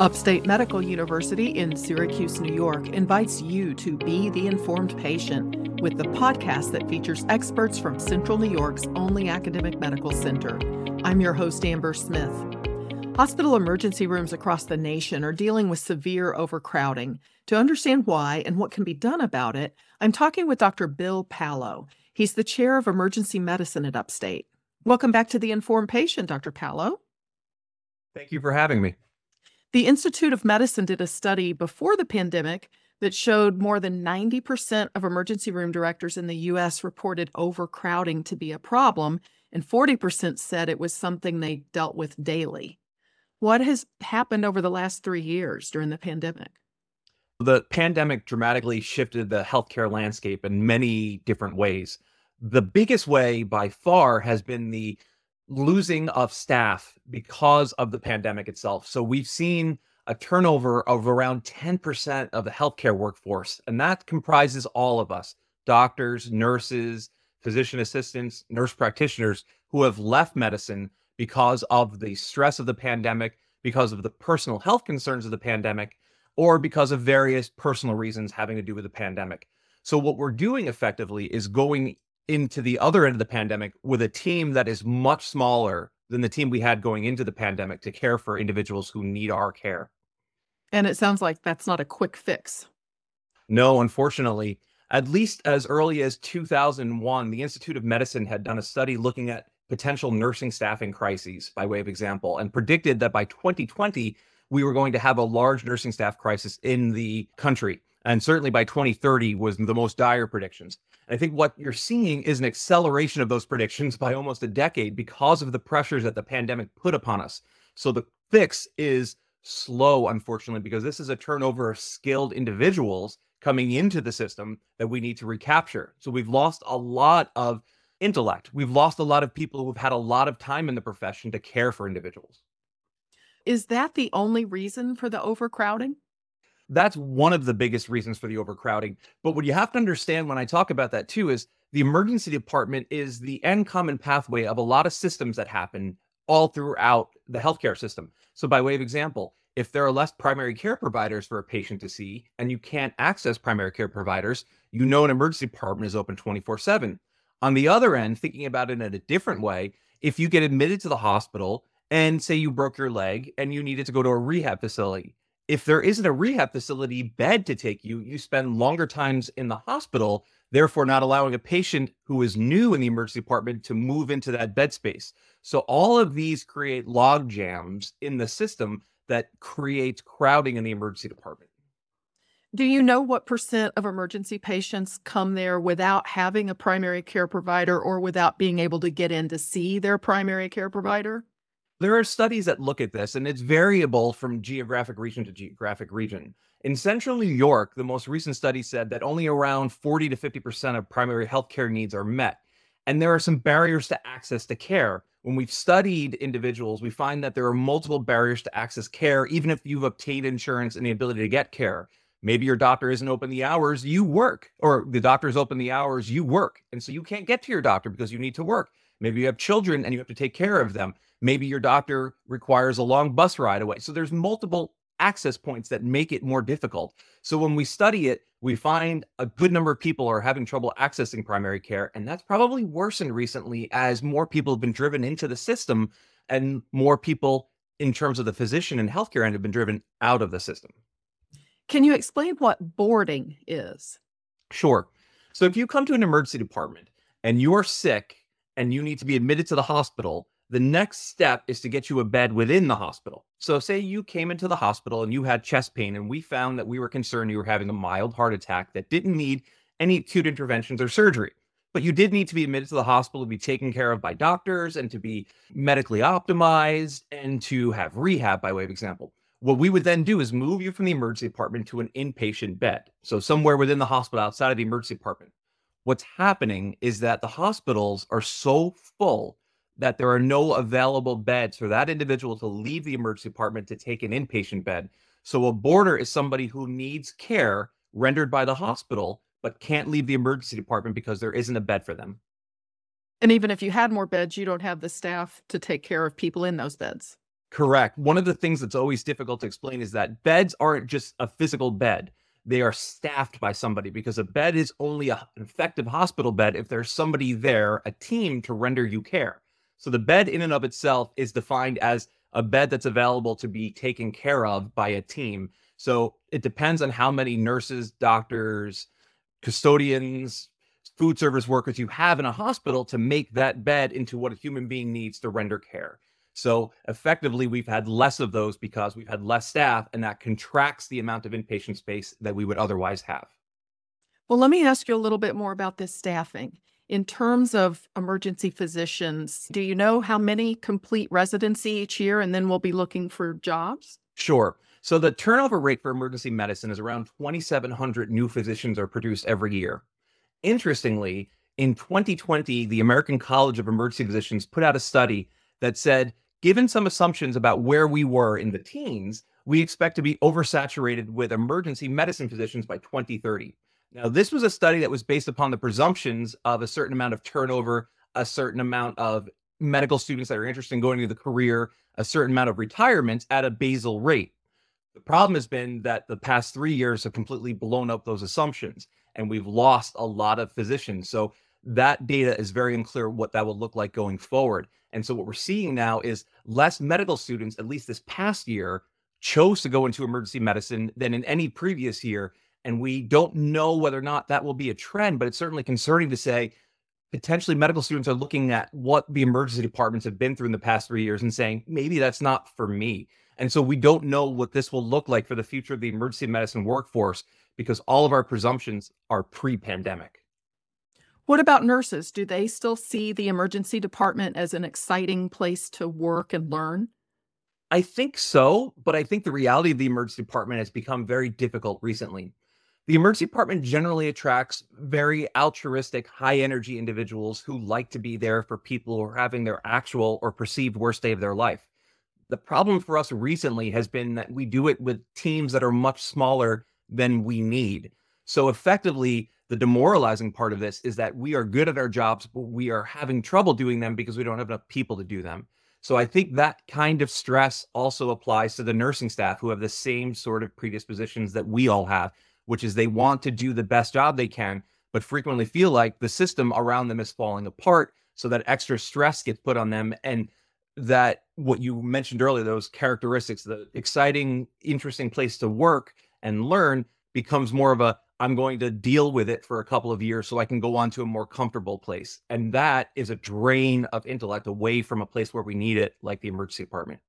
Upstate Medical University in Syracuse, New York invites you to be the informed patient with the podcast that features experts from Central New York's only academic medical center. I'm your host, Amber Smith. Hospital emergency rooms across the nation are dealing with severe overcrowding. To understand why and what can be done about it, I'm talking with Dr. Bill Paolo. He's the chair of emergency medicine at Upstate. Welcome back to the Informed Patient, Dr. Paolo. Thank you for having me. The Institute of Medicine did a study before the pandemic that showed more than 90% of emergency room directors in the US reported overcrowding to be a problem, and 40% said it was something they dealt with daily. What has happened over the last three years during the pandemic? The pandemic dramatically shifted the healthcare landscape in many different ways. The biggest way by far has been the losing of staff because of the pandemic itself. So we've seen a turnover of around 10% of the healthcare workforce, and that comprises all of us doctors, nurses, physician assistants, nurse practitioners who have left medicine because of the stress of the pandemic, because of the personal health concerns of the pandemic, or because of various personal reasons having to do with the pandemic. So, what we're doing effectively is going into the other end of the pandemic with a team that is much smaller than the team we had going into the pandemic to care for individuals who need our care. And it sounds like that's not a quick fix. No, unfortunately. At least as early as 2001, the Institute of Medicine had done a study looking at potential nursing staffing crises, by way of example, and predicted that by 2020, we were going to have a large nursing staff crisis in the country. And certainly by 2030 was the most dire predictions. I think what you're seeing is an acceleration of those predictions by almost a decade because of the pressures that the pandemic put upon us. So the fix is slow, unfortunately, because this is a turnover of skilled individuals coming into the system that we need to recapture. So we've lost a lot of intellect. We've lost a lot of people who've had a lot of time in the profession to care for individuals. Is that the only reason for the overcrowding? That's one of the biggest reasons for the overcrowding. But what you have to understand when I talk about that too is the emergency department is the end common pathway of a lot of systems that happen all throughout the healthcare system. So, by way of example, if there are less primary care providers for a patient to see and you can't access primary care providers, you know an emergency department is open 24 7. On the other end, thinking about it in a different way, if you get admitted to the hospital and say you broke your leg and you needed to go to a rehab facility, if there isn't a rehab facility bed to take you, you spend longer times in the hospital, therefore not allowing a patient who is new in the emergency department to move into that bed space. So all of these create log jams in the system that creates crowding in the emergency department. Do you know what percent of emergency patients come there without having a primary care provider or without being able to get in to see their primary care provider? There are studies that look at this, and it's variable from geographic region to geographic region. In central New York, the most recent study said that only around 40 to 50% of primary healthcare needs are met. And there are some barriers to access to care. When we've studied individuals, we find that there are multiple barriers to access care, even if you've obtained insurance and the ability to get care. Maybe your doctor isn't open the hours you work, or the doctor is open the hours you work. And so you can't get to your doctor because you need to work. Maybe you have children and you have to take care of them. Maybe your doctor requires a long bus ride away. So there's multiple access points that make it more difficult. So when we study it, we find a good number of people are having trouble accessing primary care. And that's probably worsened recently as more people have been driven into the system and more people in terms of the physician and healthcare end have been driven out of the system. Can you explain what boarding is? Sure. So if you come to an emergency department and you are sick and you need to be admitted to the hospital, the next step is to get you a bed within the hospital. So, say you came into the hospital and you had chest pain, and we found that we were concerned you were having a mild heart attack that didn't need any acute interventions or surgery. But you did need to be admitted to the hospital to be taken care of by doctors and to be medically optimized and to have rehab, by way of example. What we would then do is move you from the emergency department to an inpatient bed. So, somewhere within the hospital outside of the emergency department. What's happening is that the hospitals are so full that there are no available beds for that individual to leave the emergency department to take an inpatient bed. So a boarder is somebody who needs care rendered by the hospital, but can't leave the emergency department because there isn't a bed for them. And even if you had more beds, you don't have the staff to take care of people in those beds. Correct. One of the things that's always difficult to explain is that beds aren't just a physical bed. They are staffed by somebody because a bed is only a, an effective hospital bed if there's somebody there, a team to render you care. So the bed in and of itself is defined as a bed that's available to be taken care of by a team. So it depends on how many nurses, doctors, custodians, food service workers you have in a hospital to make that bed into what a human being needs to render care. So effectively, we've had less of those because we've had less staff, and that contracts the amount of inpatient space that we would otherwise have. Well, let me ask you a little bit more about this staffing. In terms of emergency physicians, do you know how many complete residency each year and then we'll be looking for jobs? Sure. So the turnover rate for emergency medicine is around 2,700 new physicians are produced every year. Interestingly, in 2020, the American College of Emergency Physicians put out a study that said, given some assumptions about where we were in the teens, we expect to be oversaturated with emergency medicine physicians by 2030. Now, this was a study that was based upon the presumptions of a certain amount of turnover, a certain amount of medical students that are interested in going into the career, a certain amount of retirements at a basal rate. The problem has been that the past three years have completely blown up those assumptions, and we've lost a lot of physicians. So that data is very unclear what that will look like going forward. And so what we're seeing now is less medical students, at least this past year, chose to go into emergency medicine than in any previous year. And we don't know whether or not that will be a trend, but it's certainly concerning to say potentially medical students are looking at what the emergency departments have been through in the past three years and saying, maybe that's not for me. And so we don't know what this will look like for the future of the emergency medicine workforce because all of our presumptions are pre pandemic. What about nurses? Do they still see the emergency department as an exciting place to work and learn? I think so, but I think the reality of the emergency department has become very difficult recently. The emergency department generally attracts very altruistic, high energy individuals who like to be there for people who are having their actual or perceived worst day of their life. The problem for us recently has been that we do it with teams that are much smaller than we need. So effectively, the demoralizing part of this is that we are good at our jobs, but we are having trouble doing them because we don't have enough people to do them. So I think that kind of stress also applies to the nursing staff who have the same sort of predispositions that we all have, which is they want to do the best job they can, but frequently feel like the system around them is falling apart. So that extra stress gets put on them. And that what you mentioned earlier, those characteristics, the exciting, interesting place to work and learn becomes more of a I'm going to deal with it for a couple of years so I can go on to a more comfortable place. And that is a drain of intellect away from a place where we need it, like the emergency department.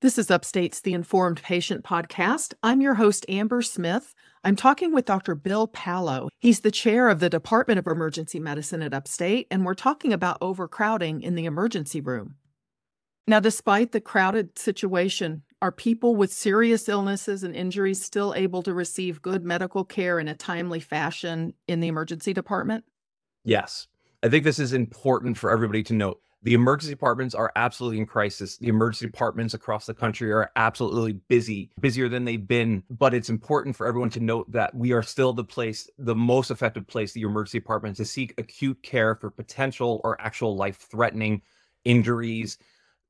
This is Upstate's The Informed Patient Podcast. I'm your host, Amber Smith. I'm talking with Dr. Bill Paolo. He's the chair of the Department of Emergency Medicine at Upstate, and we're talking about overcrowding in the emergency room. Now, despite the crowded situation, are people with serious illnesses and injuries still able to receive good medical care in a timely fashion in the emergency department? Yes. I think this is important for everybody to note. The emergency departments are absolutely in crisis. The emergency departments across the country are absolutely busy, busier than they've been. But it's important for everyone to note that we are still the place, the most effective place, the emergency department, to seek acute care for potential or actual life threatening injuries,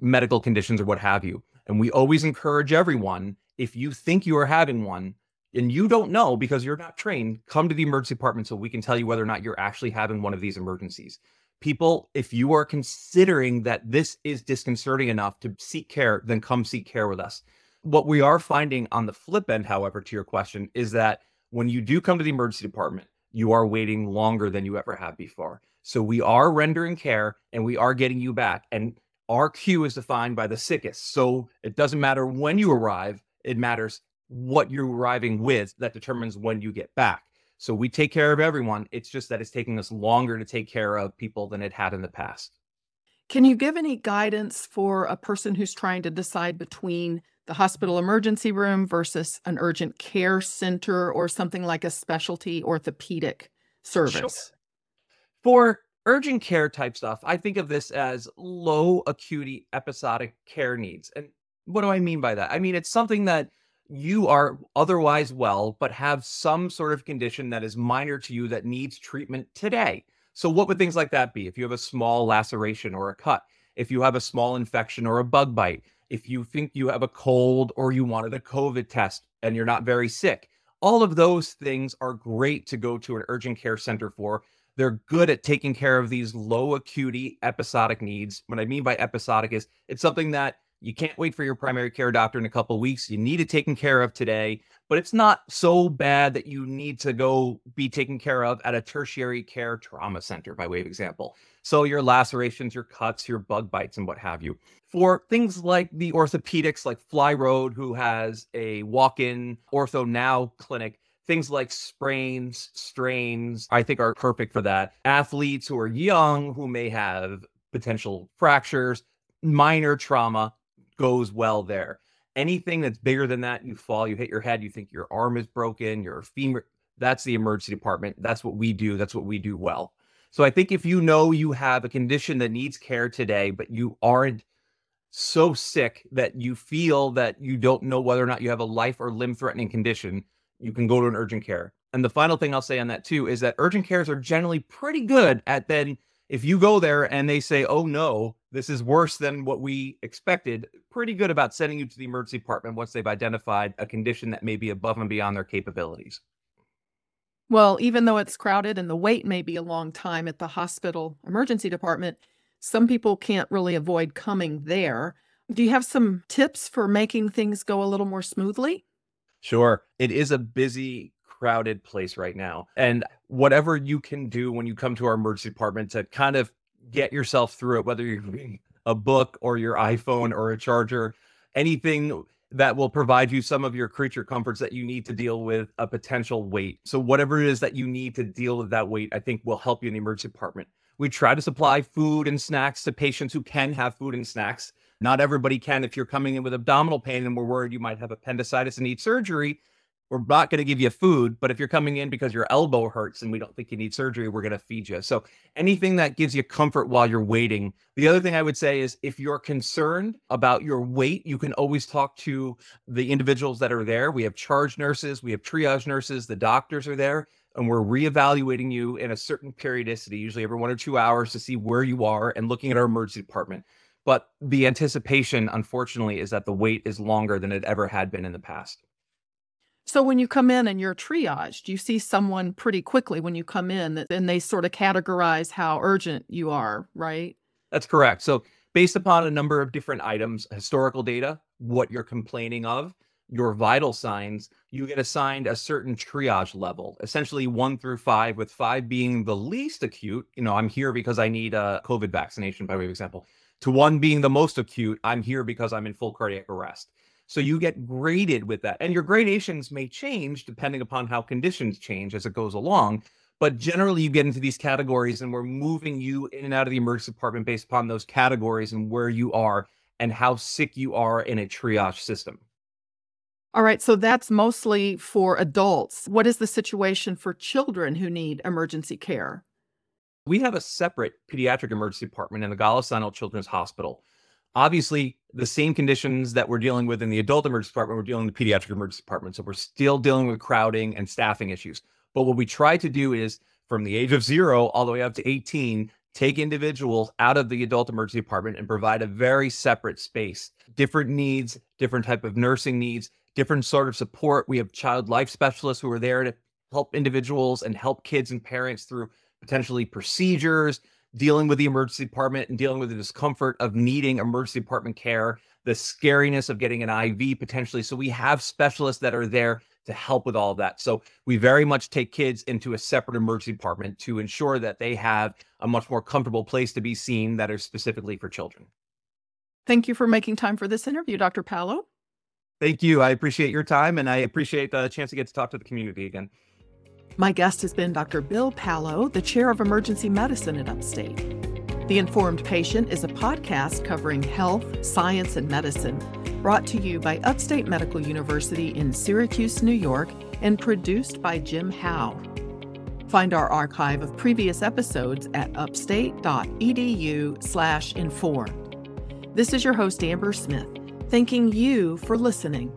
medical conditions, or what have you. And we always encourage everyone if you think you are having one and you don't know because you're not trained, come to the emergency department so we can tell you whether or not you're actually having one of these emergencies. People, if you are considering that this is disconcerting enough to seek care, then come seek care with us. What we are finding on the flip end, however, to your question, is that when you do come to the emergency department, you are waiting longer than you ever have before. So we are rendering care and we are getting you back. And our queue is defined by the sickest. So it doesn't matter when you arrive, it matters what you're arriving with that determines when you get back. So we take care of everyone. It's just that it's taking us longer to take care of people than it had in the past. Can you give any guidance for a person who's trying to decide between the hospital emergency room versus an urgent care center or something like a specialty orthopedic service? Sure. For urgent care type stuff, I think of this as low acuity episodic care needs. And what do I mean by that? I mean, it's something that you are otherwise well, but have some sort of condition that is minor to you that needs treatment today. So, what would things like that be? If you have a small laceration or a cut, if you have a small infection or a bug bite, if you think you have a cold or you wanted a COVID test and you're not very sick. All of those things are great to go to an urgent care center for. They're good at taking care of these low acuity episodic needs. What I mean by episodic is it's something that you can't wait for your primary care doctor in a couple weeks. You need it taken care of today, but it's not so bad that you need to go be taken care of at a tertiary care trauma center, by way of example. So, your lacerations, your cuts, your bug bites, and what have you. For things like the orthopedics, like Fly Road, who has a walk in Ortho Now clinic, things like sprains, strains, I think are perfect for that. Athletes who are young, who may have potential fractures, minor trauma, goes well there. Anything that's bigger than that, you fall, you hit your head, you think your arm is broken, your femur, that's the emergency department. That's what we do. That's what we do well. So I think if you know you have a condition that needs care today, but you aren't so sick that you feel that you don't know whether or not you have a life or limb threatening condition, you can go to an urgent care. And the final thing I'll say on that too is that urgent cares are generally pretty good at then if you go there and they say, "Oh no, this is worse than what we expected," pretty good about sending you to the emergency department once they've identified a condition that may be above and beyond their capabilities. Well, even though it's crowded and the wait may be a long time at the hospital emergency department, some people can't really avoid coming there. Do you have some tips for making things go a little more smoothly? Sure. It is a busy crowded place right now. And whatever you can do when you come to our emergency department to kind of get yourself through it, whether you're reading a book or your iPhone or a charger, anything that will provide you some of your creature comforts that you need to deal with a potential wait. So, whatever it is that you need to deal with that wait, I think will help you in the emergency department. We try to supply food and snacks to patients who can have food and snacks. Not everybody can. If you're coming in with abdominal pain and we're worried you might have appendicitis and need surgery, we're not going to give you food, but if you're coming in because your elbow hurts and we don't think you need surgery, we're going to feed you. So anything that gives you comfort while you're waiting. The other thing I would say is if you're concerned about your weight, you can always talk to the individuals that are there. We have charge nurses, we have triage nurses, the doctors are there, and we're reevaluating you in a certain periodicity, usually every one or two hours to see where you are and looking at our emergency department. But the anticipation, unfortunately, is that the wait is longer than it ever had been in the past. So when you come in and you're triaged, you see someone pretty quickly when you come in, and they sort of categorize how urgent you are, right? That's correct. So based upon a number of different items, historical data, what you're complaining of, your vital signs, you get assigned a certain triage level, essentially one through five, with five being the least acute. You know, I'm here because I need a COVID vaccination, by way of example, to one being the most acute. I'm here because I'm in full cardiac arrest. So you get graded with that. And your gradations may change depending upon how conditions change as it goes along. But generally, you get into these categories, and we're moving you in and out of the emergency department based upon those categories and where you are and how sick you are in a triage system. All right, so that's mostly for adults. What is the situation for children who need emergency care? We have a separate pediatric emergency department in the Golisano Children's Hospital. Obviously, the same conditions that we're dealing with in the adult emergency department, we're dealing with the pediatric emergency department. So we're still dealing with crowding and staffing issues. But what we try to do is from the age of zero all the way up to 18, take individuals out of the adult emergency department and provide a very separate space, different needs, different type of nursing needs, different sort of support. We have child life specialists who are there to help individuals and help kids and parents through potentially procedures, dealing with the emergency department and dealing with the discomfort of needing emergency department care, the scariness of getting an IV potentially. So we have specialists that are there to help with all of that. So we very much take kids into a separate emergency department to ensure that they have a much more comfortable place to be seen that are specifically for children. Thank you for making time for this interview, Dr. Paolo. Thank you. I appreciate your time and I appreciate the chance to get to talk to the community again. My guest has been Dr. Bill Paolo, the chair of emergency medicine at Upstate. The Informed Patient is a podcast covering health, science, and medicine, brought to you by Upstate Medical University in Syracuse, New York, and produced by Jim Howe. Find our archive of previous episodes at upstate.edu/informed. This is your host Amber Smith, thanking you for listening.